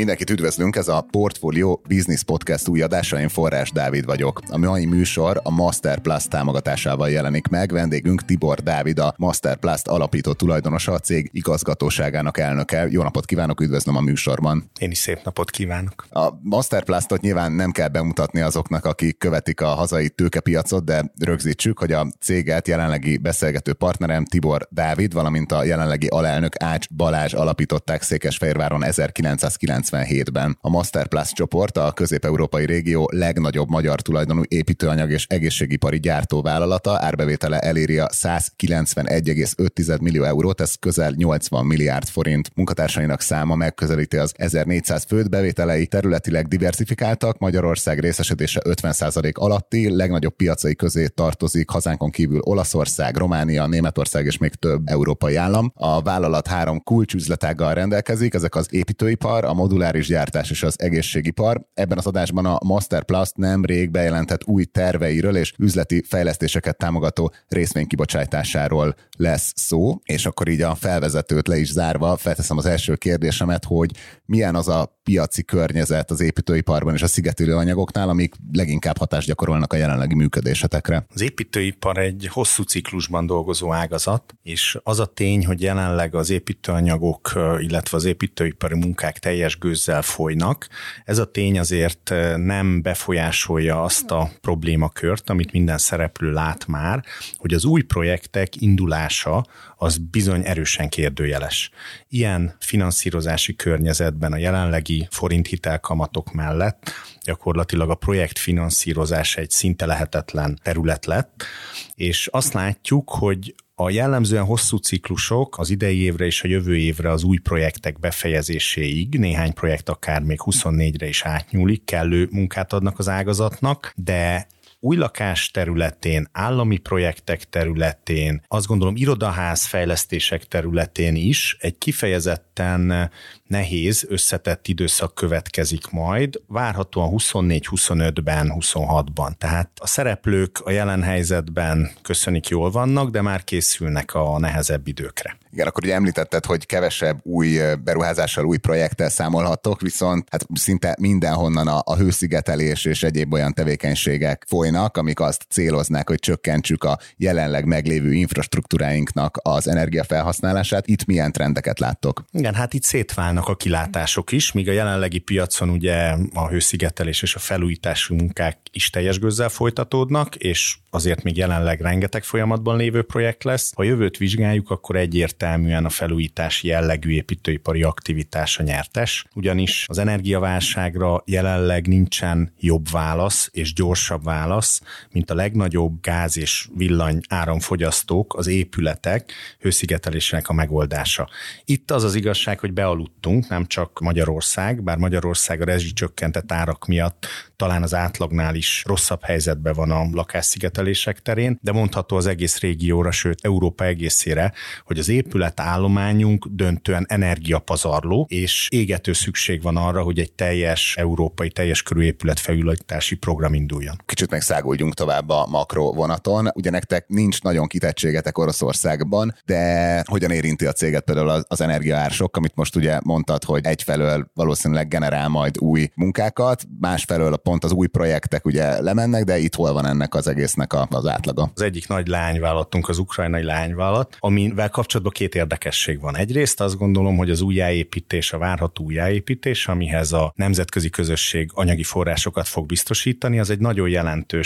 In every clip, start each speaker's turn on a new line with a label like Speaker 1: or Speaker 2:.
Speaker 1: Mindenkit üdvözlünk, ez a Portfolio Business Podcast új adása, én Forrás Dávid vagyok. A mai műsor a Master Plus támogatásával jelenik meg, vendégünk Tibor Dávid, a Master Plus alapító tulajdonosa, a cég igazgatóságának elnöke. Jó napot kívánok, üdvözlöm a műsorban.
Speaker 2: Én is szép napot kívánok.
Speaker 1: A Master Plus-ot nyilván nem kell bemutatni azoknak, akik követik a hazai tőkepiacot, de rögzítsük, hogy a céget jelenlegi beszélgető partnerem Tibor Dávid, valamint a jelenlegi alelnök Ács Balázs alapították Székesfehérváron 1990 1997-ben. A Masterplast csoport a közép-európai régió legnagyobb magyar tulajdonú építőanyag és egészségipari gyártóvállalata, árbevétele eléri a 191,5 millió eurót, ez közel 80 milliárd forint. Munkatársainak száma megközelíti az 1400 főt, bevételei területileg diversifikáltak, Magyarország részesedése 50% alatti, legnagyobb piacai közé tartozik hazánkon kívül Olaszország, Románia, Németország és még több európai állam. A vállalat három kulcsüzletággal rendelkezik, ezek az építőipar, a moduláris gyártás és az egészségipar. Ebben az adásban a Masterplast nemrég bejelentett új terveiről és üzleti fejlesztéseket támogató részvénykibocsátásáról lesz szó, és akkor így a felvezetőt le is zárva felteszem az első kérdésemet, hogy milyen az a piaci környezet az építőiparban és a szigetülő anyagoknál, amik leginkább hatást gyakorolnak a jelenlegi működésetekre?
Speaker 2: Az építőipar egy hosszú ciklusban dolgozó ágazat, és az a tény, hogy jelenleg az építőanyagok, illetve az építőipari munkák teljes gőzzel folynak. Ez a tény azért nem befolyásolja azt a problémakört, amit minden szereplő lát már, hogy az új projektek indulása az bizony erősen kérdőjeles. Ilyen finanszírozási környezetben a jelenlegi forint hitelkamatok mellett gyakorlatilag a projekt finanszírozás egy szinte lehetetlen terület lett, és azt látjuk, hogy a jellemzően hosszú ciklusok az idei évre és a jövő évre az új projektek befejezéséig, néhány projekt akár még 24-re is átnyúlik, kellő munkát adnak az ágazatnak, de új lakás területén, állami projektek területén, azt gondolom irodaház fejlesztések területén is egy kifejezetten nehéz, összetett időszak következik majd, várhatóan 24-25-ben, 26-ban. Tehát a szereplők a jelen helyzetben köszönik jól vannak, de már készülnek a nehezebb időkre.
Speaker 1: Igen, akkor ugye említetted, hogy kevesebb új beruházással, új projekttel számolhatok, viszont hát szinte mindenhonnan a, a hőszigetelés és egyéb olyan tevékenységek folynak, amik azt céloznák, hogy csökkentsük a jelenleg meglévő infrastruktúráinknak az energiafelhasználását. Itt milyen trendeket láttok?
Speaker 2: Igen, hát itt szétválnak a kilátások is, míg a jelenlegi piacon ugye a hőszigetelés és a felújítási munkák is teljes gőzzel folytatódnak, és azért még jelenleg rengeteg folyamatban lévő projekt lesz. Ha jövőt vizsgáljuk, akkor egyértelműen a felújítási jellegű építőipari aktivitás a nyertes, ugyanis az energiaválságra jelenleg nincsen jobb válasz és gyorsabb válasz, mint a legnagyobb gáz és villany áramfogyasztók, az épületek hőszigetelésének a megoldása. Itt az az igazság, hogy bealudtunk, nem csak Magyarország, bár Magyarország a rezsicsökkentett árak miatt talán az átlagnál is rosszabb helyzetben van a lakásszigetelések terén, de mondható az egész régióra, sőt Európa egészére, hogy az épület állományunk döntően energiapazarló, és égető szükség van arra, hogy egy teljes európai, teljes körű épületfelújítási program induljon.
Speaker 1: Kicsit megszáguljunk tovább a makro vonaton. Ugye nektek nincs nagyon kitettségetek Oroszországban, de hogyan érinti a céget például az energiaársok, amit most ugye mondtad, hogy egyfelől valószínűleg generál majd új munkákat, másfelől pont az új projektek ugye lemennek, de itt hol van ennek az egésznek a, az átlaga?
Speaker 2: Az egyik nagy lányvállalatunk az ukrajnai lányvállalat, amivel kapcsolatban két érdekesség van. Egyrészt azt gondolom, hogy az újjáépítés, a várható újjáépítés, amihez a nemzetközi közösség anyagi forrásokat fog biztosítani, az egy nagyon jelentős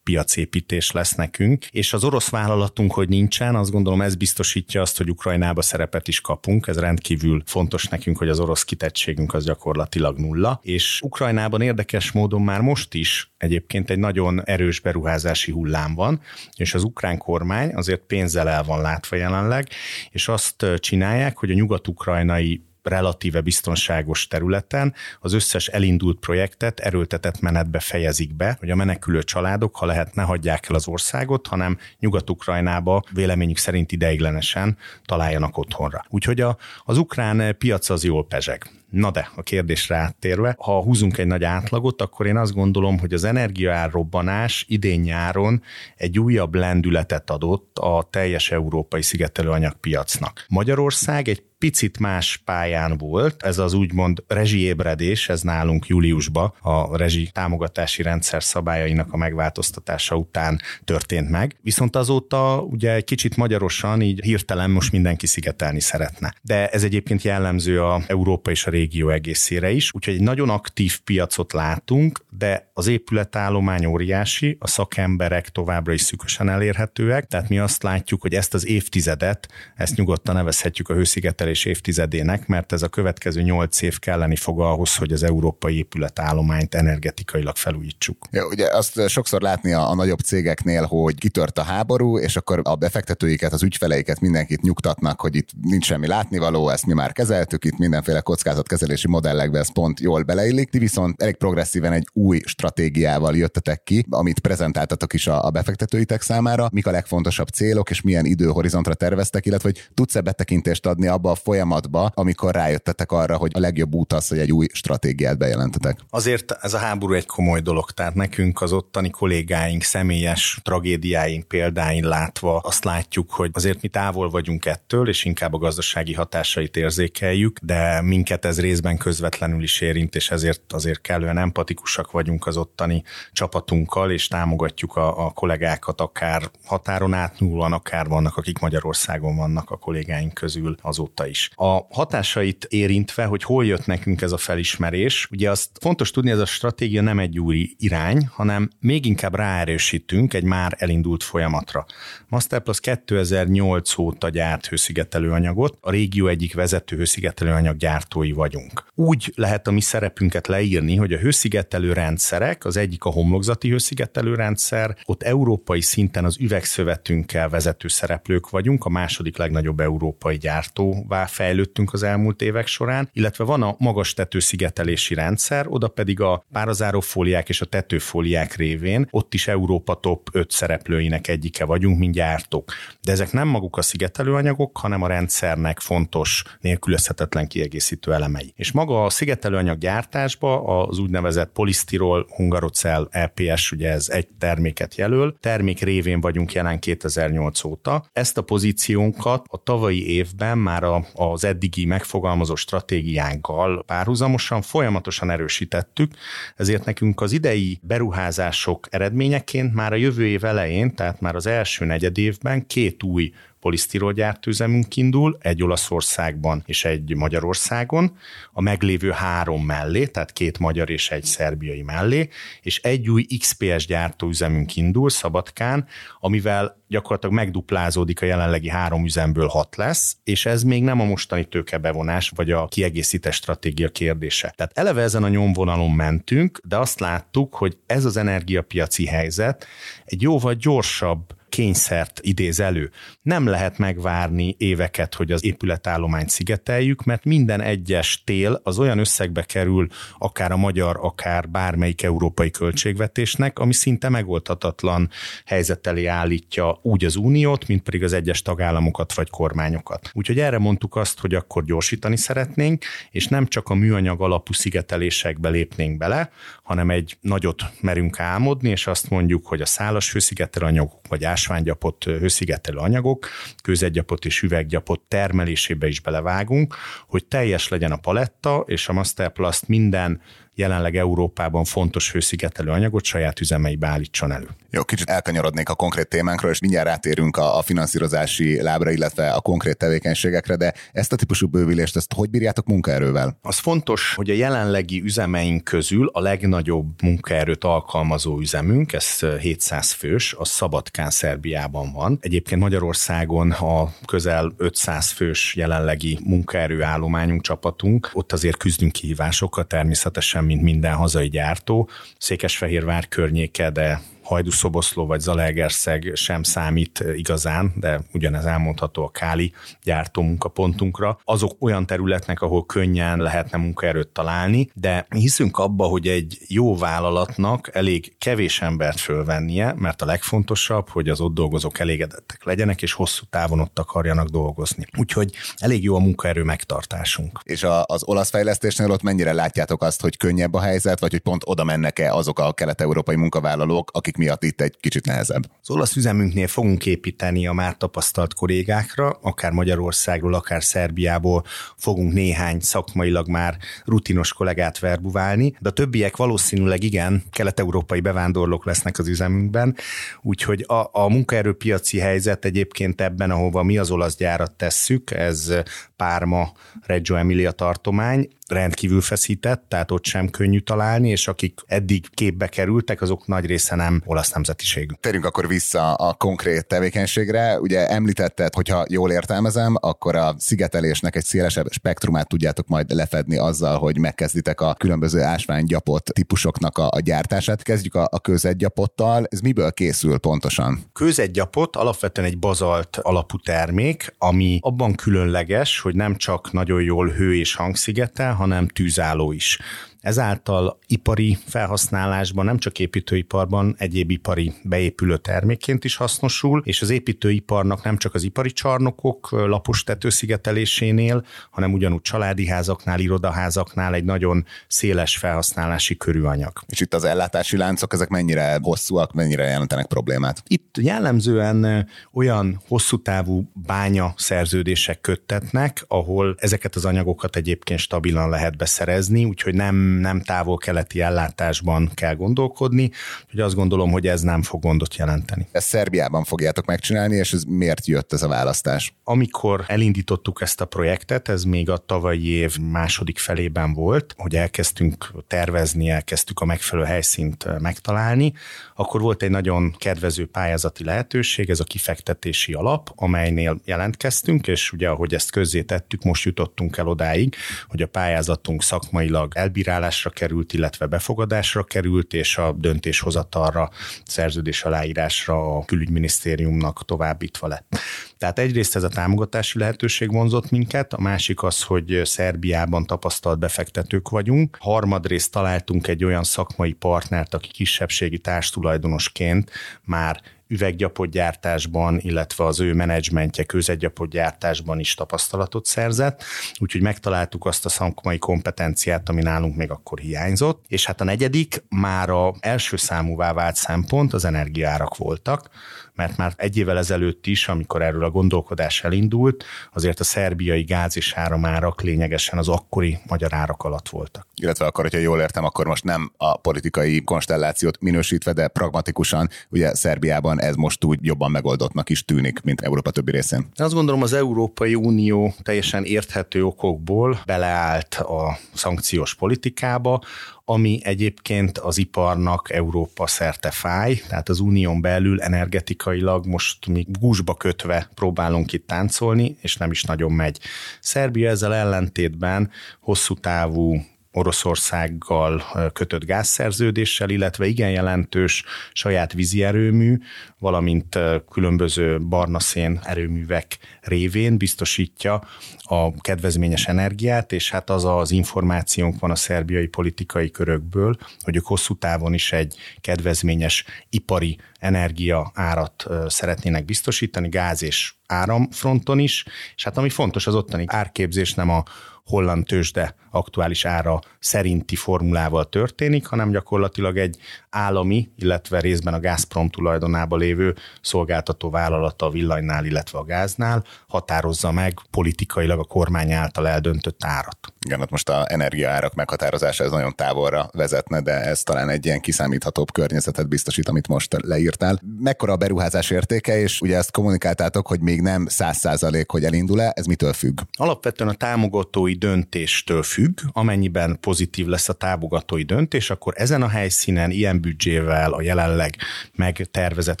Speaker 2: piacépítés lesz nekünk, és az orosz vállalatunk, hogy nincsen, azt gondolom ez biztosítja azt, hogy Ukrajnába szerepet is kapunk, ez rendkívül fontos nekünk, hogy az orosz kitettségünk az gyakorlatilag nulla, és Ukrajnában érdekes módon már most is egyébként egy nagyon erős beruházási hullám van, és az ukrán kormány azért pénzzel el van látva jelenleg, és azt csinálják, hogy a nyugat-ukrajnai relatíve biztonságos területen az összes elindult projektet erőltetett menetbe fejezik be, hogy a menekülő családok, ha lehet, ne hagyják el az országot, hanem Nyugat-Ukrajnába véleményük szerint ideiglenesen találjanak otthonra. Úgyhogy a, az ukrán piac az jól pezseg. Na de, a kérdésre áttérve, ha húzunk egy nagy átlagot, akkor én azt gondolom, hogy az energiaárrobbanás idén nyáron egy újabb lendületet adott a teljes európai szigetelőanyagpiacnak. Magyarország egy picit más pályán volt, ez az úgymond rezsiébredés, ez nálunk júliusban a rezsi támogatási rendszer szabályainak a megváltoztatása után történt meg. Viszont azóta ugye egy kicsit magyarosan így hirtelen most mindenki szigetelni szeretne. De ez egyébként jellemző a Európa és a régió egészére is, úgyhogy egy nagyon aktív piacot látunk, de az épületállomány óriási, a szakemberek továbbra is szűkösen elérhetőek, tehát mi azt látjuk, hogy ezt az évtizedet, ezt nyugodtan nevezhetjük a hőszigetelés termelés évtizedének, mert ez a következő nyolc év kelleni fog ahhoz, hogy az európai épületállományt energetikailag felújítsuk.
Speaker 1: Ja, ugye azt sokszor látni a, a nagyobb cégeknél, hogy kitört a háború, és akkor a befektetőiket, az ügyfeleiket mindenkit nyugtatnak, hogy itt nincs semmi látnivaló, ezt mi már kezeltük, itt mindenféle kockázatkezelési modellekbe ez pont jól beleillik. Ti viszont elég progresszíven egy új stratégiával jöttetek ki, amit prezentáltatok is a, a befektetőitek számára. Mik a legfontosabb célok, és milyen időhorizontra terveztek, illetve hogy tudsz-e betekintést adni abba a folyamatba, amikor rájöttetek arra, hogy a legjobb út az, hogy egy új stratégiát bejelentetek?
Speaker 2: Azért ez a háború egy komoly dolog, tehát nekünk az ottani kollégáink személyes tragédiáink példáin látva azt látjuk, hogy azért mi távol vagyunk ettől, és inkább a gazdasági hatásait érzékeljük, de minket ez részben közvetlenül is érint, és ezért azért kellően empatikusak vagyunk az ottani csapatunkkal, és támogatjuk a, a kollégákat akár határon átnyúlóan, akár vannak, akik Magyarországon vannak a kollégáink közül azóta is is. A hatásait érintve, hogy hol jött nekünk ez a felismerés, ugye azt fontos tudni, ez a stratégia nem egy új irány, hanem még inkább ráerősítünk egy már elindult folyamatra. Masterplus 2008 óta gyárt hőszigetelőanyagot, a régió egyik vezető hőszigetelőanyag gyártói vagyunk. Úgy lehet a mi szerepünket leírni, hogy a hőszigetelő rendszerek, az egyik a homlokzati hőszigetelő rendszer, ott európai szinten az üvegszövetünkkel vezető szereplők vagyunk, a második legnagyobb európai gyártó fejlődtünk az elmúlt évek során, illetve van a magas tetőszigetelési rendszer, oda pedig a párazárófóliák és a tetőfóliák révén, ott is Európa top 5 szereplőinek egyike vagyunk, mint gyártók. De ezek nem maguk a szigetelőanyagok, hanem a rendszernek fontos, nélkülözhetetlen kiegészítő elemei. És maga a szigetelőanyag gyártásba az úgynevezett polisztirol hungarocell EPS, ugye ez egy terméket jelöl, termék révén vagyunk jelen 2008 óta. Ezt a pozíciónkat a tavalyi évben már a az eddigi megfogalmazó stratégiánkkal párhuzamosan folyamatosan erősítettük, ezért nekünk az idei beruházások eredményeként már a jövő év elején, tehát már az első negyed évben két új polisztirolgyártőzemünk indul, egy Olaszországban és egy Magyarországon, a meglévő három mellé, tehát két magyar és egy szerbiai mellé, és egy új XPS gyártóüzemünk indul Szabadkán, amivel gyakorlatilag megduplázódik a jelenlegi három üzemből hat lesz, és ez még nem a mostani tőkebevonás vagy a kiegészítés stratégia kérdése. Tehát eleve ezen a nyomvonalon mentünk, de azt láttuk, hogy ez az energiapiaci helyzet egy jóval gyorsabb kényszert idéz elő. Nem lehet megvárni éveket, hogy az épületállományt szigeteljük, mert minden egyes tél az olyan összegbe kerül, akár a magyar, akár bármelyik európai költségvetésnek, ami szinte megoldhatatlan helyzet elé állítja úgy az uniót, mint pedig az egyes tagállamokat vagy kormányokat. Úgyhogy erre mondtuk azt, hogy akkor gyorsítani szeretnénk, és nem csak a műanyag alapú szigetelésekbe lépnénk bele, hanem egy nagyot merünk álmodni, és azt mondjuk, hogy a szálas hőszigetelőanyagok vagy ásványgyapot hőszigetelő anyagok, kőzetgyapot és üveggyapot termelésébe is belevágunk, hogy teljes legyen a paletta, és a Masterplast minden jelenleg Európában fontos hőszigetelő anyagot saját üzemeibe állítson elő.
Speaker 1: Jó, kicsit elkanyarodnék a konkrét témánkról, és mindjárt rátérünk a, a finanszírozási lábra, illetve a konkrét tevékenységekre, de ezt a típusú bővülést, ezt hogy bírjátok munkaerővel?
Speaker 2: Az fontos, hogy a jelenlegi üzemeink közül a legnagyobb munkaerőt alkalmazó üzemünk, ez 700 fős, a Szabadkán Szerbiában van. Egyébként Magyarországon a közel 500 fős jelenlegi munkaerőállományunk, csapatunk, ott azért küzdünk kihívásokkal természetesen, mint minden hazai gyártó. Székesfehérvár környéke, de Hajdúszoboszló vagy Zalaegerszeg sem számít igazán, de ugyanez elmondható a Káli gyártó munkapontunkra. Azok olyan területnek, ahol könnyen lehetne munkaerőt találni, de hiszünk abba, hogy egy jó vállalatnak elég kevés embert fölvennie, mert a legfontosabb, hogy az ott dolgozók elégedettek legyenek, és hosszú távon ott akarjanak dolgozni. Úgyhogy elég jó a munkaerő megtartásunk.
Speaker 1: És a, az olasz fejlesztésnél ott mennyire látjátok azt, hogy könnyebb a helyzet, vagy hogy pont oda mennek-e azok a kelet-európai munkavállalók, akik miatt itt egy kicsit nehezebb?
Speaker 2: Az olasz üzemünknél fogunk építeni a már tapasztalt kollégákra, akár Magyarországról, akár Szerbiából fogunk néhány szakmailag már rutinos kollégát verbuválni, de a többiek valószínűleg igen, kelet-európai bevándorlók lesznek az üzemünkben, úgyhogy a, a munkaerőpiaci helyzet egyébként ebben, ahova mi az olasz gyárat tesszük, ez Párma, Reggio Emilia tartomány, rendkívül feszített, tehát ott sem könnyű találni, és akik eddig képbe kerültek, azok nagy része nem olasz nemzetiségű.
Speaker 1: Térjünk akkor vissza a konkrét tevékenységre. Ugye említetted, hogyha jól értelmezem, akkor a szigetelésnek egy szélesebb spektrumát tudjátok majd lefedni azzal, hogy megkezditek a különböző ásványgyapot típusoknak a, a gyártását. Kezdjük a, a kőzetgyapottal. Ez miből készül pontosan?
Speaker 2: Kőzetgyapot alapvetően egy bazalt alapú termék, ami abban különleges, hogy nem csak nagyon jól hő és hangszigetel, hanem tűzálló is. Ezáltal ipari felhasználásban, nem csak építőiparban, egyéb ipari beépülő termékként is hasznosul, és az építőiparnak nem csak az ipari csarnokok lapos tetőszigetelésénél, hanem ugyanúgy családi házaknál, irodaházaknál egy nagyon széles felhasználási körű anyag.
Speaker 1: És itt az ellátási láncok, ezek mennyire hosszúak, mennyire jelentenek problémát?
Speaker 2: Itt jellemzően olyan hosszú távú bánya szerződések köttetnek, ahol ezeket az anyagokat egyébként stabilan lehet beszerezni, úgyhogy nem nem távol-keleti ellátásban kell gondolkodni, hogy azt gondolom, hogy ez nem fog gondot jelenteni.
Speaker 1: Ezt Szerbiában fogjátok megcsinálni, és ez miért jött ez a választás?
Speaker 2: Amikor elindítottuk ezt a projektet, ez még a tavalyi év második felében volt, hogy elkezdtünk tervezni, elkezdtük a megfelelő helyszínt megtalálni, akkor volt egy nagyon kedvező pályázati lehetőség, ez a kifektetési alap, amelynél jelentkeztünk, és ugye ahogy ezt közzé tettük, most jutottunk el odáig, hogy a pályázatunk szakmailag elbírál tárgyalásra került, illetve befogadásra került, és a döntéshozatalra, szerződés aláírásra a külügyminisztériumnak továbbítva lett. Tehát egyrészt ez a támogatási lehetőség vonzott minket, a másik az, hogy Szerbiában tapasztalt befektetők vagyunk. Harmadrészt találtunk egy olyan szakmai partnert, aki kisebbségi társtulajdonosként már üveggyapotgyártásban, illetve az ő menedzsmentje kőzetgyapotgyártásban is tapasztalatot szerzett, úgyhogy megtaláltuk azt a szakmai kompetenciát, ami nálunk még akkor hiányzott, és hát a negyedik már a első számúvá vált szempont az energiárak voltak, mert már egy évvel ezelőtt is, amikor erről a gondolkodás elindult, azért a szerbiai gáz és áramárak lényegesen az akkori magyar árak alatt voltak.
Speaker 1: Illetve akkor, hogyha jól értem, akkor most nem a politikai konstellációt minősítve, de pragmatikusan, ugye Szerbiában ez most úgy jobban megoldottnak is tűnik, mint Európa többi részén.
Speaker 2: Azt gondolom, az Európai Unió teljesen érthető okokból beleállt a szankciós politikába, ami egyébként az iparnak Európa szerte fáj, tehát az unión belül energetikailag most mi gúzsba kötve próbálunk itt táncolni, és nem is nagyon megy. Szerbia ezzel ellentétben hosszú távú Oroszországgal kötött gázszerződéssel, illetve igen jelentős saját vízi erőmű, valamint különböző barna szén erőművek révén biztosítja a kedvezményes energiát, és hát az az információnk van a szerbiai politikai körökből, hogy ők hosszú távon is egy kedvezményes ipari energia árat szeretnének biztosítani, gáz és áramfronton is, és hát ami fontos, az ottani árképzés nem a holland tőzsde aktuális ára szerinti formulával történik, hanem gyakorlatilag egy állami, illetve részben a Gazprom tulajdonában lévő szolgáltató vállalata a villanynál, illetve a gáznál határozza meg politikailag a kormány által eldöntött árat.
Speaker 1: Igen, hát most a energiaárak meghatározása ez nagyon távolra vezetne, de ez talán egy ilyen kiszámíthatóbb környezetet biztosít, amit most leírtál. Mekkora a beruházás értéke, és ugye ezt kommunikáltátok, hogy még még nem száz százalék, hogy elindul-e, ez mitől függ?
Speaker 2: Alapvetően a támogatói döntéstől függ, amennyiben pozitív lesz a támogatói döntés, akkor ezen a helyszínen ilyen büdzsével a jelenleg megtervezett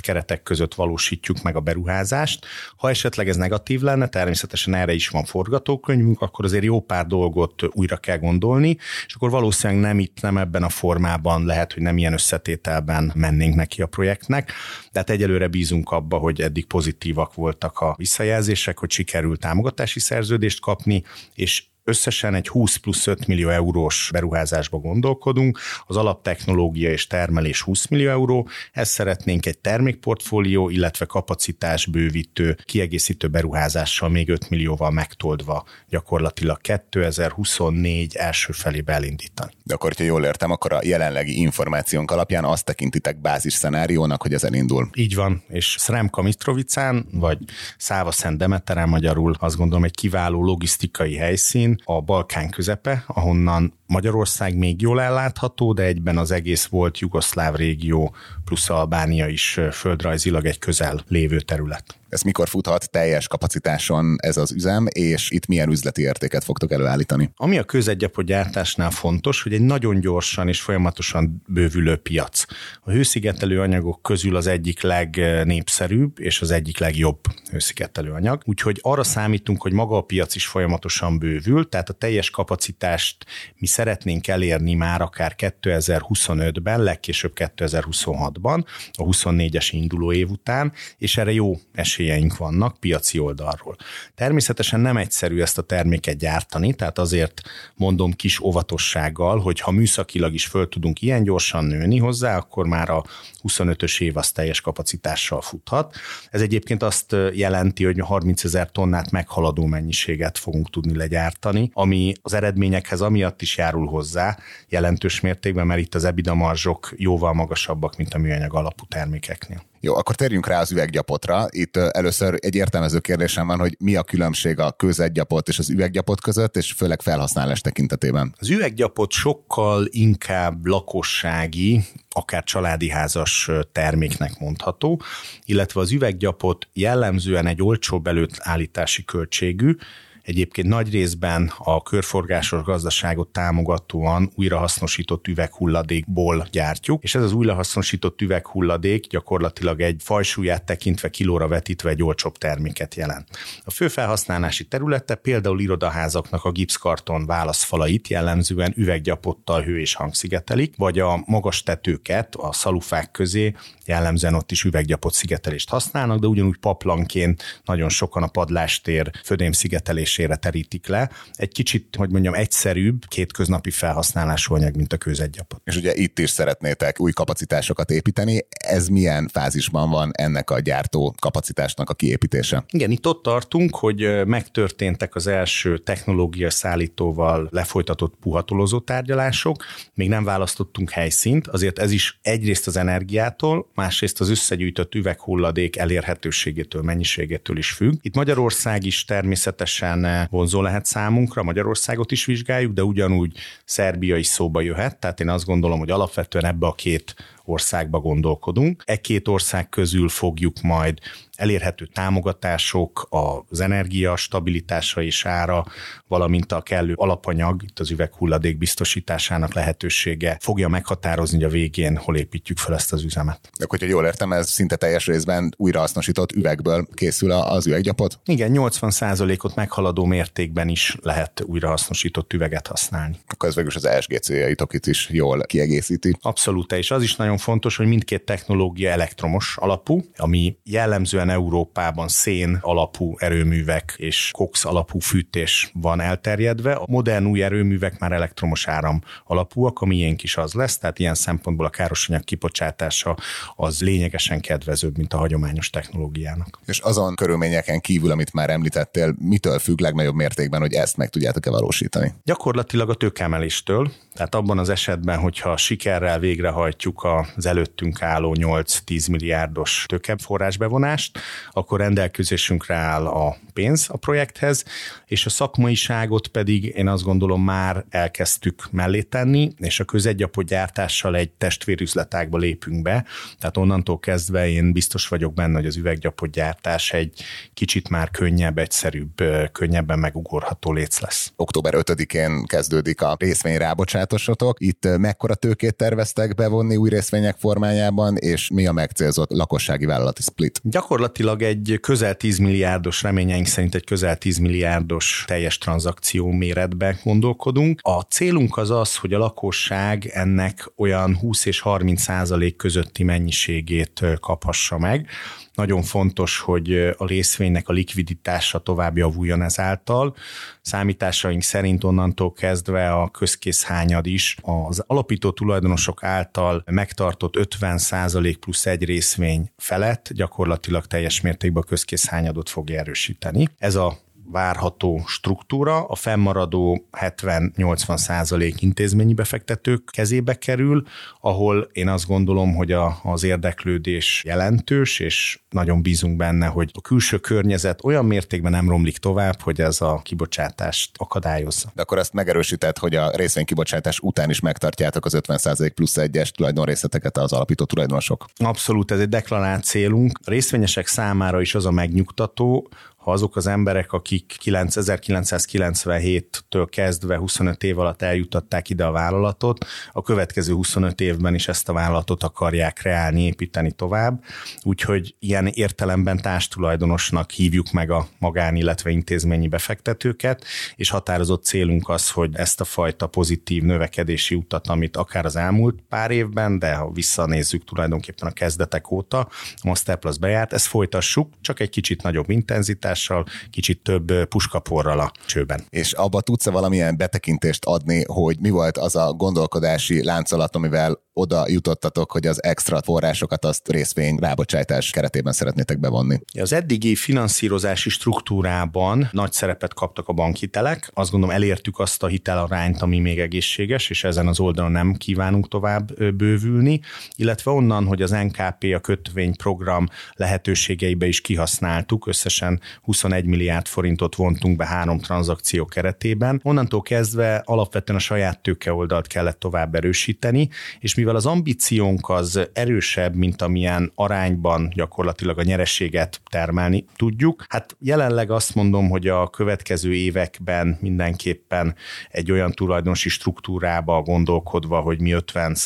Speaker 2: keretek között valósítjuk meg a beruházást. Ha esetleg ez negatív lenne, természetesen erre is van forgatókönyvünk, akkor azért jó pár dolgot újra kell gondolni, és akkor valószínűleg nem itt, nem ebben a formában, lehet, hogy nem ilyen összetételben mennénk neki a projektnek, de hát egyelőre bízunk abba, hogy eddig pozitívak voltak a visszajelzések, hogy sikerült támogatási szerződést kapni, és Összesen egy 20 plusz 5 millió eurós beruházásba gondolkodunk, az alaptechnológia és termelés 20 millió euró, ezt szeretnénk egy termékportfólió, illetve kapacitás bővítő, kiegészítő beruházással még 5 millióval megtoldva gyakorlatilag 2024 első felébe elindítani.
Speaker 1: De akkor, hogyha jól értem, akkor a jelenlegi információnk alapján azt tekintitek bázis szenáriónak, hogy ez elindul.
Speaker 2: Így van, és Sremka Mitrovicán, vagy Száva Szent Demeteren magyarul azt gondolom egy kiváló logisztikai helyszín, a Balkán közepe, ahonnan Magyarország még jól ellátható, de egyben az egész volt jugoszláv régió plusz Albánia is földrajzilag egy közel lévő terület.
Speaker 1: Ez mikor futhat teljes kapacitáson ez az üzem, és itt milyen üzleti értéket fogtok előállítani?
Speaker 2: Ami a közegyapot gyártásnál fontos, hogy egy nagyon gyorsan és folyamatosan bővülő piac. A hőszigetelő anyagok közül az egyik legnépszerűbb és az egyik legjobb hőszigetelő anyag. Úgyhogy arra számítunk, hogy maga a piac is folyamatosan bővül, tehát a teljes kapacitást mi szeretnénk elérni már akár 2025-ben, legkésőbb 2026-ban, a 24-es induló év után, és erre jó esélyeink vannak piaci oldalról. Természetesen nem egyszerű ezt a terméket gyártani, tehát azért mondom kis óvatossággal, hogy ha műszakilag is föl tudunk ilyen gyorsan nőni hozzá, akkor már a 25-ös év az teljes kapacitással futhat. Ez egyébként azt jelenti, hogy 30 ezer tonnát meghaladó mennyiséget fogunk tudni legyártani, ami az eredményekhez amiatt is járul hozzá jelentős mértékben, mert itt az EBITDA marzsok jóval magasabbak, mint a műanyag alapú termékeknél.
Speaker 1: Jó, akkor térjünk rá az üveggyapotra. Itt először egy értelmező kérdésem van, hogy mi a különbség a közegyapot és az üveggyapot között, és főleg felhasználás tekintetében.
Speaker 2: Az üveggyapot sokkal inkább lakossági, akár családi házas terméknek mondható, illetve az üveggyapot jellemzően egy olcsóbb előállítási költségű, Egyébként nagy részben a körforgásos gazdaságot támogatóan újrahasznosított üveghulladékból gyártjuk, és ez az újrahasznosított üveghulladék gyakorlatilag egy fajsúlyát tekintve kilóra vetítve egy olcsóbb terméket jelent. A fő felhasználási területe például irodaházaknak a gipszkarton válaszfalait jellemzően üveggyapottal hő és hangszigetelik, vagy a magas tetőket a szalufák közé jellemzően ott is üveggyapot szigetelést használnak, de ugyanúgy paplanként nagyon sokan a padlástér födémszigetelés kezelésére terítik le. Egy kicsit, hogy mondjam, egyszerűbb, kétköznapi felhasználású anyag, mint a kőzetgyapot.
Speaker 1: És ugye itt is szeretnétek új kapacitásokat építeni. Ez milyen fázisban van ennek a gyártó kapacitásnak a kiépítése?
Speaker 2: Igen, itt ott tartunk, hogy megtörténtek az első technológia szállítóval lefolytatott puhatolozó tárgyalások. Még nem választottunk helyszínt, azért ez is egyrészt az energiától, másrészt az összegyűjtött üveghulladék elérhetőségétől, mennyiségétől is függ. Itt Magyarország is természetesen vonzó lehet számunkra, Magyarországot is vizsgáljuk, de ugyanúgy Szerbia is szóba jöhet, tehát én azt gondolom, hogy alapvetően ebbe a két országba gondolkodunk. E két ország közül fogjuk majd elérhető támogatások, az energia stabilitása és ára, valamint a kellő alapanyag, itt az üveghulladék biztosításának lehetősége fogja meghatározni, hogy a végén hol építjük fel ezt az üzemet.
Speaker 1: De hogyha jól értem, ez szinte teljes részben újrahasznosított üvegből készül az üveggyapot?
Speaker 2: Igen, 80%-ot meghaladó mértékben is lehet újrahasznosított üveget használni.
Speaker 1: Akkor ez végül az ESG céljaitok itt is jól kiegészíti.
Speaker 2: Abszolút, és az is nagyon fontos, hogy mindkét technológia elektromos alapú, ami jellemzően Európában szén alapú erőművek és cox alapú fűtés van elterjedve. A modern új erőművek már elektromos áram alapúak, a miénk is az lesz, tehát ilyen szempontból a károsanyag kibocsátása az lényegesen kedvezőbb, mint a hagyományos technológiának.
Speaker 1: És azon körülményeken kívül, amit már említettél, mitől függ legnagyobb mértékben, hogy ezt meg tudjátok-e valósítani?
Speaker 2: Gyakorlatilag a tőkemeléstől, tehát abban az esetben, hogyha sikerrel végrehajtjuk a az előttünk álló 8-10 milliárdos tőkeforrásbevonást, akkor rendelkezésünkre áll a pénz a projekthez, és a szakmaiságot pedig én azt gondolom már elkezdtük mellé tenni, és a közegyapotgyártással egy testvérüzletágba lépünk be, tehát onnantól kezdve én biztos vagyok benne, hogy az üveggyapotgyártás egy kicsit már könnyebb, egyszerűbb, könnyebben megugorható léc lesz.
Speaker 1: Október 5-én kezdődik a részvény rábocsátosotok. Itt mekkora tőkét terveztek bevonni új részvények formájában, és mi a megcélzott lakossági vállalati split?
Speaker 2: Gyakorlatilag egy közel 10 milliárdos reményeink szerint egy közel 10 milliárdos teljes tranzakció méretbe gondolkodunk. A célunk az az, hogy a lakosság ennek olyan 20 és 30 százalék közötti mennyiségét kaphassa meg. Nagyon fontos, hogy a részvénynek a likviditása tovább javuljon ezáltal. Számításaink szerint onnantól kezdve a közkészhányad is az alapító tulajdonosok által megtartott 50% plusz egy részvény felett gyakorlatilag teljes mértékben a közkészhányadot fogja erősíteni. Ez a várható struktúra, a fennmaradó 70-80 százalék intézményi befektetők kezébe kerül, ahol én azt gondolom, hogy a, az érdeklődés jelentős, és nagyon bízunk benne, hogy a külső környezet olyan mértékben nem romlik tovább, hogy ez a kibocsátást akadályozza.
Speaker 1: De akkor azt megerősített, hogy a részvénykibocsátás után is megtartjátok az 50% plusz egyes tulajdonrészeteket az alapító tulajdonosok.
Speaker 2: Abszolút, ez egy deklarált célunk. A részvényesek számára is az a megnyugtató, ha azok az emberek, akik 1997-től kezdve 25 év alatt eljutatták ide a vállalatot, a következő 25 évben is ezt a vállalatot akarják reálni, építeni tovább. Úgyhogy ilyen értelemben társtulajdonosnak hívjuk meg a magán, illetve intézményi befektetőket, és határozott célunk az, hogy ezt a fajta pozitív növekedési utat, amit akár az elmúlt pár évben, de ha visszanézzük tulajdonképpen a kezdetek óta, a Masterplus bejárt, ezt folytassuk, csak egy kicsit nagyobb intenzitás, hatással, kicsit több puskaporral a csőben.
Speaker 1: És abba tudsz-e valamilyen betekintést adni, hogy mi volt az a gondolkodási láncolat, amivel oda jutottatok, hogy az extra forrásokat azt részvény rábocsátás keretében szeretnétek bevonni?
Speaker 2: Az eddigi finanszírozási struktúrában nagy szerepet kaptak a bankhitelek. Azt gondolom elértük azt a hitelarányt, ami még egészséges, és ezen az oldalon nem kívánunk tovább bővülni, illetve onnan, hogy az NKP a kötvényprogram lehetőségeibe is kihasználtuk, összesen 21 milliárd forintot vontunk be három tranzakció keretében. Onnantól kezdve alapvetően a saját tőke oldalt kellett tovább erősíteni, és mivel az ambíciónk az erősebb, mint amilyen arányban gyakorlatilag a nyerességet termelni tudjuk, hát jelenleg azt mondom, hogy a következő években mindenképpen egy olyan tulajdonosi struktúrába gondolkodva, hogy mi 50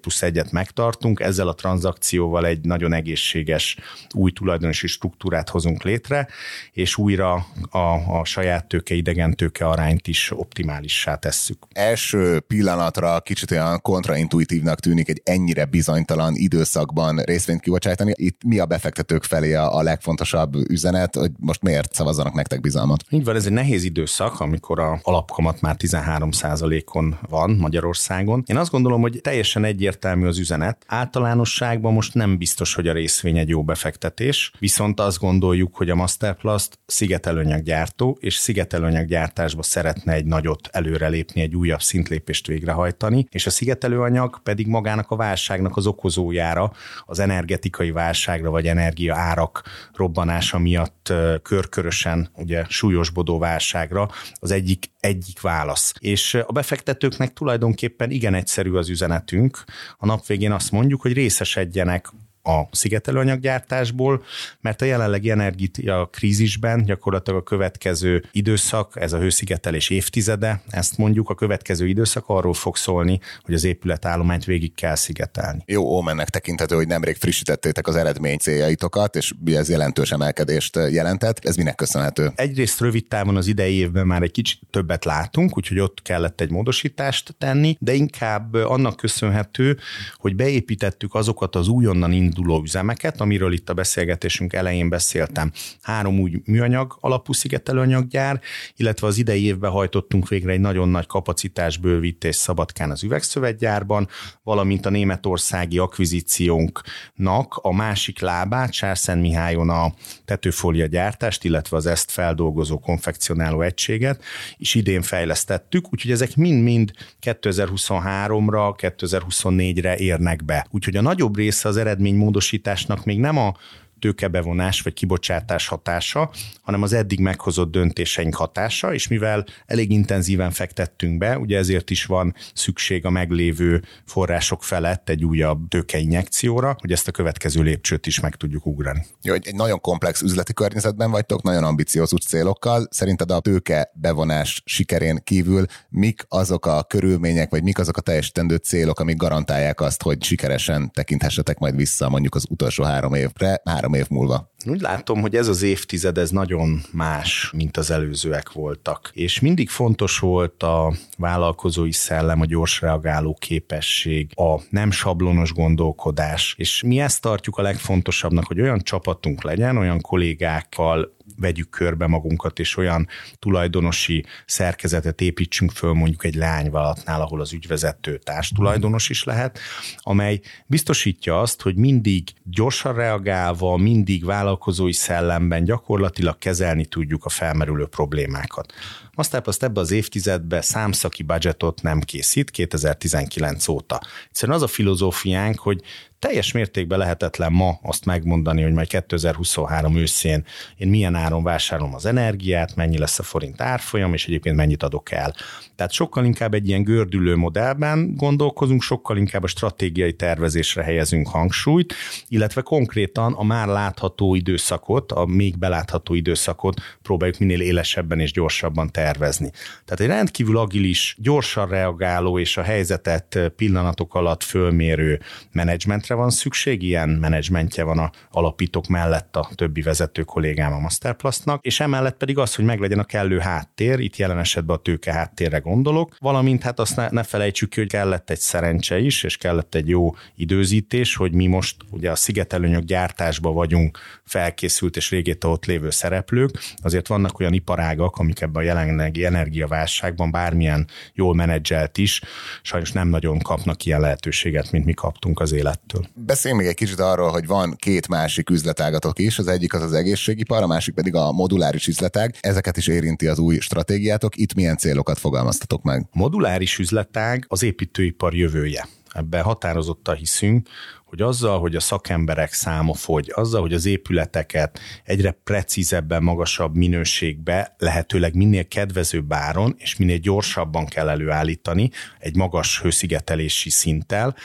Speaker 2: plusz egyet megtartunk, ezzel a tranzakcióval egy nagyon egészséges új tulajdonosi struktúrát hozunk létre, és újra a, a saját tőke, idegen tőke arányt is optimálissá tesszük.
Speaker 1: Első pillanatra kicsit olyan kontraintuitívnak tűnik egy ennyire bizonytalan időszakban részvényt kibocsátani. Itt mi a befektetők felé a, legfontosabb üzenet, hogy most miért szavazzanak nektek bizalmat?
Speaker 2: Így van, ez egy nehéz időszak, amikor a alapkamat már 13% on van Magyarországon. Én azt gondolom, hogy teljesen egyértelmű az üzenet. Általánosságban most nem biztos, hogy a részvény egy jó befektetés, viszont azt gondoljuk, hogy a Masterplast szigetelőanyaggyártó, és szigetelőanyaggyártásba szeretne egy nagyot előrelépni, egy újabb szintlépést végrehajtani, és a szigetelőanyag pedig magának a válságnak az okozójára, az energetikai válságra vagy energia árak robbanása miatt körkörösen ugye súlyosbodó válságra az egyik, egyik válasz. És a befektetőknek tulajdonképpen igen egyszerű az üzenetünk. A nap végén azt mondjuk, hogy részesedjenek a szigetelőanyaggyártásból, mert a jelenlegi energia krízisben gyakorlatilag a következő időszak, ez a hőszigetelés évtizede, ezt mondjuk a következő időszak arról fog szólni, hogy az épületállományt végig kell szigetelni.
Speaker 1: Jó ómennek tekinthető, hogy nemrég frissítettétek az eredmény céljaitokat, és ez jelentős emelkedést jelentett. Ez minek köszönhető?
Speaker 2: Egyrészt rövid távon az idei évben már egy kicsit többet látunk, úgyhogy ott kellett egy módosítást tenni, de inkább annak köszönhető, hogy beépítettük azokat az újonnan elinduló üzemeket, amiről itt a beszélgetésünk elején beszéltem. Három úgy műanyag alapú szigetelőanyaggyár, illetve az idei évben hajtottunk végre egy nagyon nagy kapacitásbővítés Szabadkán az üvegszövetgyárban, valamint a németországi akvizíciónknak a másik lábát, Mihályon a tetőfólia gyártást, illetve az ezt feldolgozó konfekcionáló egységet is idén fejlesztettük, úgyhogy ezek mind-mind 2023-ra, 2024-re érnek be. Úgyhogy a nagyobb része az eredménymódosításnak még nem a tőkebevonás vagy kibocsátás hatása, hanem az eddig meghozott döntéseink hatása, és mivel elég intenzíven fektettünk be, ugye ezért is van szükség a meglévő források felett egy újabb tőkeinjekcióra, hogy ezt a következő lépcsőt is meg tudjuk ugrani.
Speaker 1: Jó, egy nagyon komplex üzleti környezetben vagytok, nagyon ambiciózus célokkal. Szerinted a tőke bevonás sikerén kívül mik azok a körülmények, vagy mik azok a teljesítendő célok, amik garantálják azt, hogy sikeresen tekinthessetek majd vissza mondjuk az utolsó három évre, három három év múlva.
Speaker 2: Úgy látom, hogy ez az évtized ez nagyon más, mint az előzőek voltak. És mindig fontos volt a vállalkozói szellem, a gyors reagáló képesség, a nem sablonos gondolkodás. És mi ezt tartjuk a legfontosabbnak, hogy olyan csapatunk legyen, olyan kollégákkal vegyük körbe magunkat, és olyan tulajdonosi szerkezetet építsünk föl mondjuk egy leányvállalatnál, ahol az ügyvezető társ tulajdonos is lehet, amely biztosítja azt, hogy mindig gyorsan reagálva, mindig vállalkozói szellemben gyakorlatilag kezelni tudjuk a felmerülő problémákat. Azt ebbe az évtizedbe számszaki budgetot nem készít 2019 óta. Egyszerűen az a filozófiánk, hogy teljes mértékben lehetetlen ma azt megmondani, hogy majd 2023 őszén én milyen áron vásárolom az energiát, mennyi lesz a forint árfolyam, és egyébként mennyit adok el. Tehát sokkal inkább egy ilyen gördülő modellben gondolkozunk, sokkal inkább a stratégiai tervezésre helyezünk hangsúlyt, illetve konkrétan a már látható időszakot, a még belátható időszakot próbáljuk minél élesebben és gyorsabban tervezni. Tehát egy rendkívül agilis, gyorsan reagáló és a helyzetet pillanatok alatt fölmérő menedzsment menedzsmentre van szükség, ilyen menedzsmentje van a alapítók mellett a többi vezető kollégám a Masterplastnak, és emellett pedig az, hogy meglegyen a kellő háttér, itt jelen esetben a tőke háttérre gondolok, valamint hát azt ne, ne felejtsük ki, hogy kellett egy szerencse is, és kellett egy jó időzítés, hogy mi most ugye a szigetelőnyök gyártásba vagyunk felkészült és régéta ott lévő szereplők, azért vannak olyan iparágak, amik ebben a jelenlegi energiaválságban bármilyen jól menedzselt is, sajnos nem nagyon kapnak ilyen lehetőséget, mint mi kaptunk az élettől.
Speaker 1: Beszéljünk még egy kicsit arról, hogy van két másik üzletágatok is, az egyik az az egészségipar, a másik pedig a moduláris üzletág. Ezeket is érinti az új stratégiátok. Itt milyen célokat fogalmaztatok meg?
Speaker 2: Moduláris üzletág az építőipar jövője. Ebben határozottan hiszünk, hogy azzal, hogy a szakemberek száma fogy, azzal, hogy az épületeket egyre precízebben, magasabb minőségbe, lehetőleg minél kedvezőbb áron és minél gyorsabban kell előállítani egy magas hőszigetelési szinttel,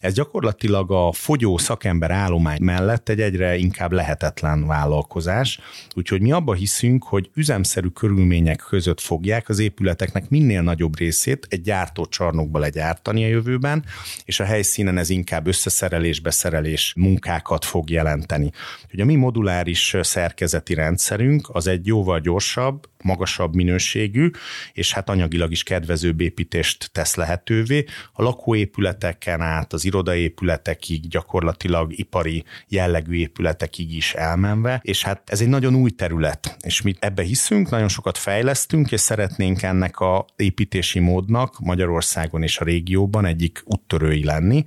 Speaker 2: ez gyakorlatilag a fogyó szakember állomány mellett egy egyre inkább lehetetlen vállalkozás, úgyhogy mi abba hiszünk, hogy üzemszerű körülmények között fogják az épületeknek minél nagyobb részét egy gyártócsarnokba legyártani a jövőben, és a helyszínen ez inkább összeszerelés szerelés munkákat fog jelenteni. Ugye a mi moduláris szerkezeti rendszerünk az egy jóval gyorsabb, magasabb minőségű, és hát anyagilag is kedvezőbb építést tesz lehetővé. A lakóépületeken át az irodaépületekig, gyakorlatilag ipari jellegű épületekig is elmenve, és hát ez egy nagyon új terület, és mi ebbe hiszünk, nagyon sokat fejlesztünk, és szeretnénk ennek a építési módnak Magyarországon és a régióban egyik úttörői lenni.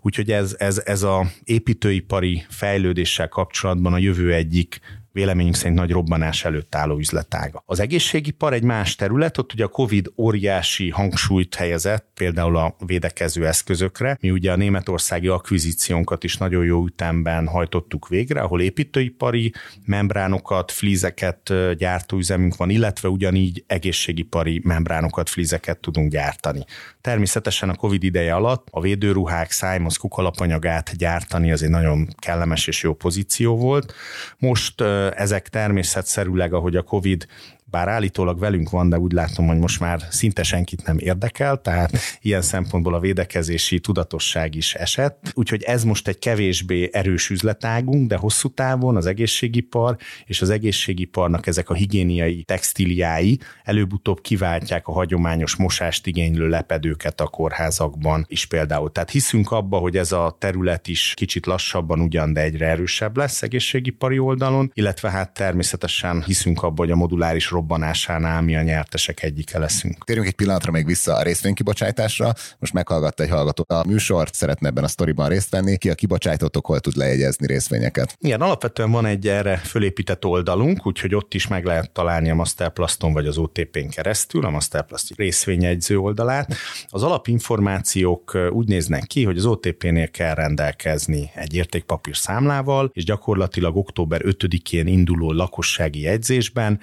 Speaker 2: Úgyhogy ez, ez, ez a építőipari fejlődéssel kapcsolatban a jövő egyik véleményünk szerint nagy robbanás előtt álló üzletága. Az egészségipar egy más terület, ott ugye a COVID óriási hangsúlyt helyezett, például a védekező eszközökre. Mi ugye a németországi akvizíciónkat is nagyon jó ütemben hajtottuk végre, ahol építőipari membránokat, flízeket gyártó üzemünk van, illetve ugyanígy egészségipari membránokat, flízeket tudunk gyártani. Természetesen a COVID ideje alatt a védőruhák, szájmoz, kukalapanyagát gyártani az egy nagyon kellemes és jó pozíció volt. Most ezek természetszerűleg, ahogy a COVID bár állítólag velünk van, de úgy látom, hogy most már szinte senkit nem érdekel, tehát ilyen szempontból a védekezési tudatosság is esett. Úgyhogy ez most egy kevésbé erős üzletágunk, de hosszú távon az egészségipar és az egészségiparnak ezek a higiéniai textiliái előbb-utóbb kiváltják a hagyományos mosást igénylő lepedőket a kórházakban is például. Tehát hiszünk abba, hogy ez a terület is kicsit lassabban ugyan, de egyre erősebb lesz egészségipari oldalon, illetve hát természetesen hiszünk abba, hogy a moduláris robbanásánál mi a nyertesek egyike leszünk.
Speaker 1: Térjünk egy pillanatra még vissza a részvénykibocsátásra. Most meghallgatta egy hallgató a műsort, szeretne ebben a sztoriban részt venni. Ki a kibocsájtótok, hol tud lejegyezni részvényeket?
Speaker 2: Igen, alapvetően van egy erre fölépített oldalunk, úgyhogy ott is meg lehet találni a Masterplaston vagy az OTP-n keresztül, a Masterplast részvényegyző oldalát. Az alapinformációk úgy néznek ki, hogy az OTP-nél kell rendelkezni egy értékpapír számlával, és gyakorlatilag október 5-én induló lakossági jegyzésben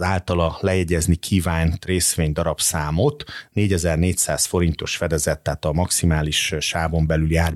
Speaker 2: az általa lejegyezni kívánt részvény darabszámot 4400 forintos fedezet, tehát a maximális sávon belüli ár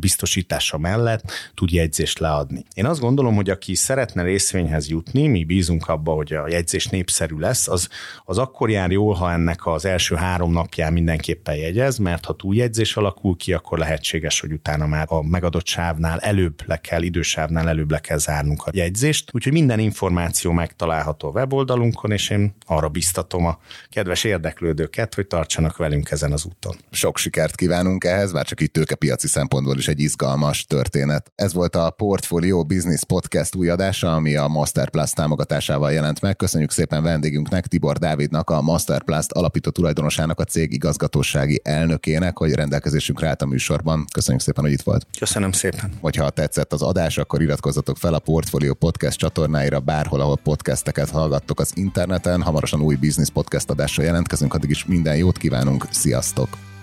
Speaker 2: mellett tud jegyzést leadni. Én azt gondolom, hogy aki szeretne részvényhez jutni, mi bízunk abba, hogy a jegyzés népszerű lesz, az, az akkor jár jól, ha ennek az első három napján mindenképpen jegyez, mert ha túljegyzés alakul ki, akkor lehetséges, hogy utána már a megadott sávnál előbb le kell, idősávnál előbb le kell zárnunk a jegyzést. Úgyhogy minden információ megtalálható a weboldalunkon, és én arra biztatom a kedves érdeklődőket, hogy tartsanak velünk ezen az úton.
Speaker 1: Sok sikert kívánunk ehhez, már csak itt tőkepiaci szempontból is egy izgalmas történet. Ez volt a Portfolio Business Podcast új adása, ami a Masterplus támogatásával jelent meg. Köszönjük szépen vendégünknek, Tibor Dávidnak, a Masterplus alapító tulajdonosának, a cég igazgatósági elnökének, hogy rendelkezésünkre állt a műsorban. Köszönjük szépen, hogy itt volt.
Speaker 2: Köszönöm szépen.
Speaker 1: Hogyha tetszett az adás, akkor iratkozzatok fel a Portfolio Podcast csatornáira, bárhol, ahol podcasteket hallgattok az interneten. Hamarosan új business podcast adással jelentkezünk, addig is minden jót kívánunk. Sziasztok!